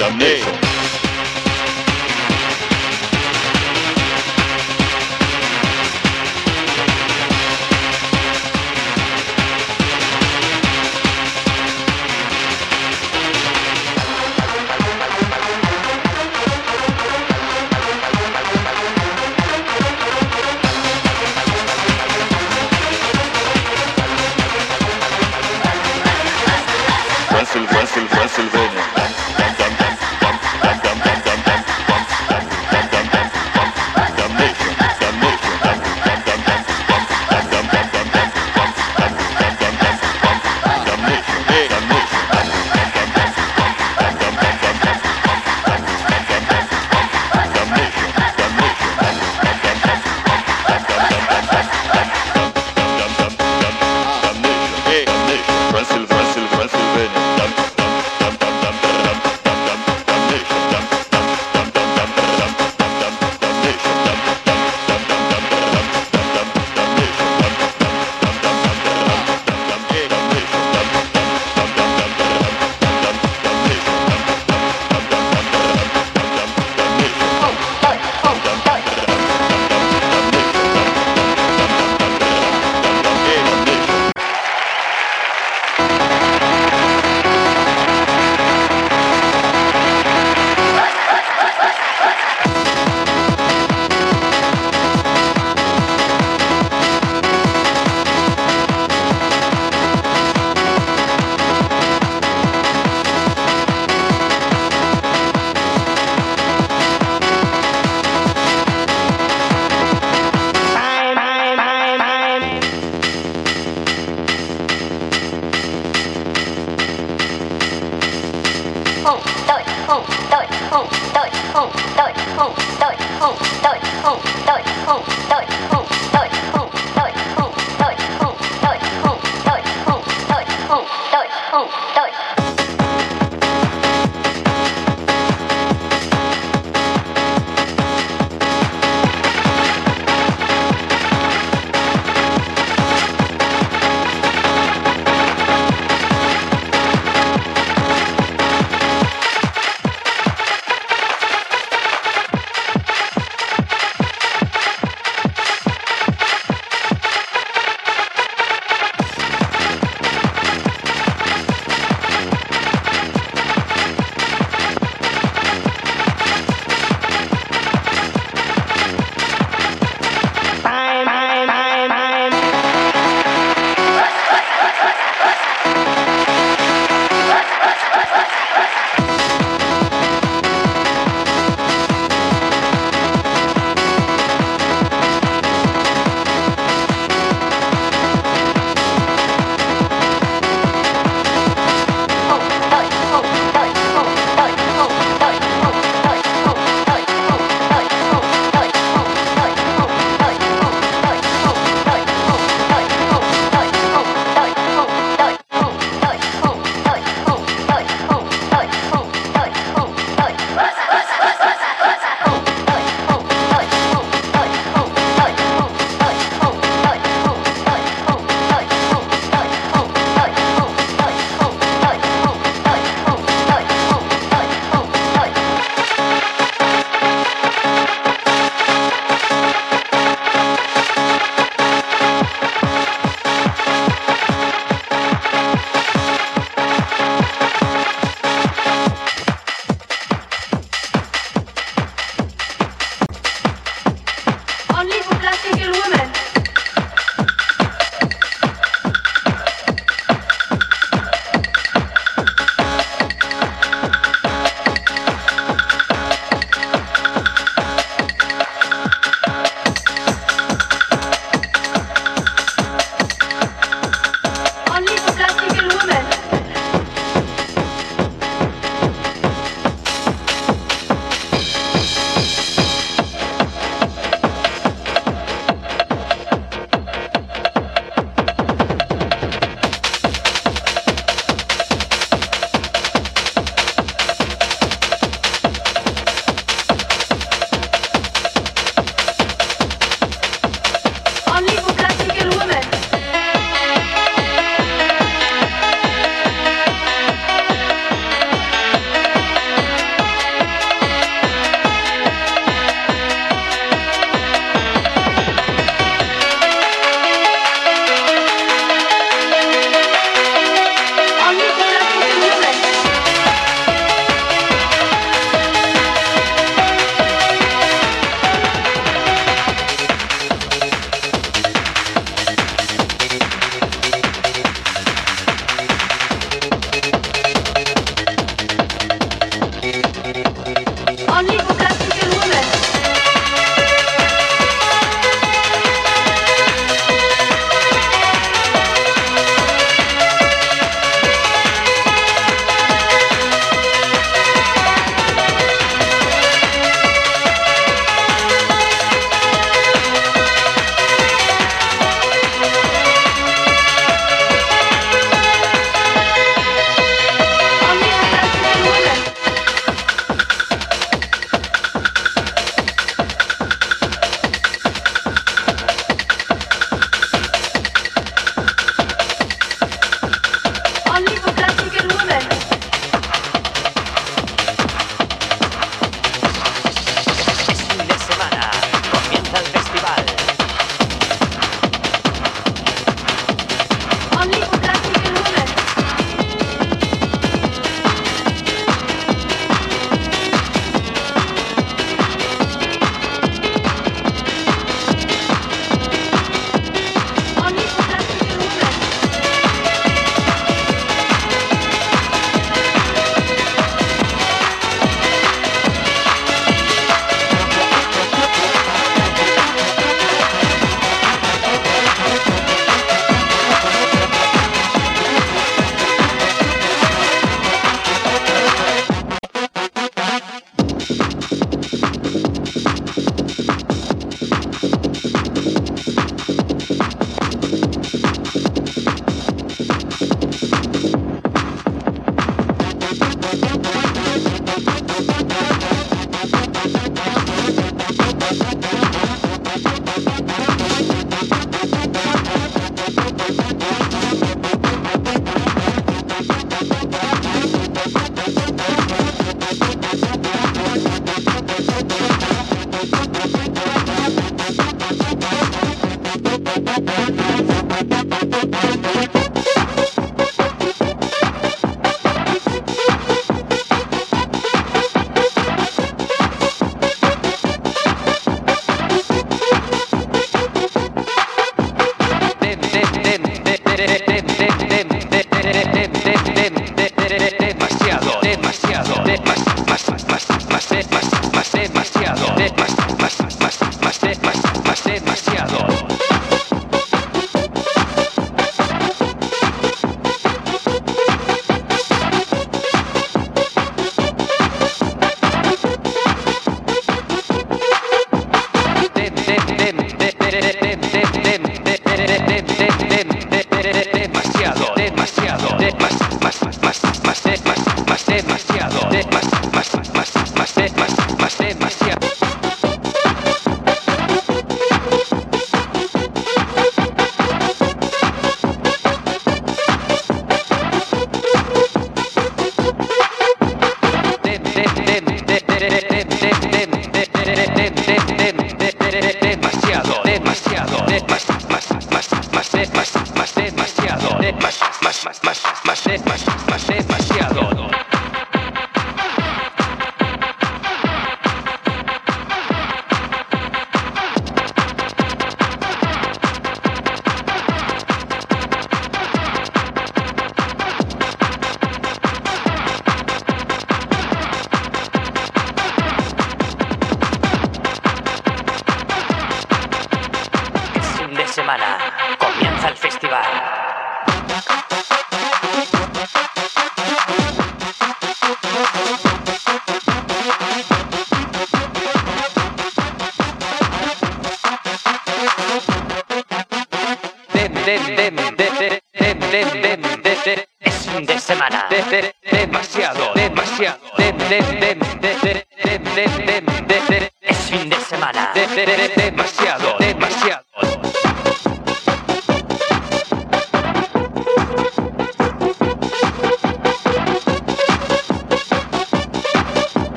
damnation.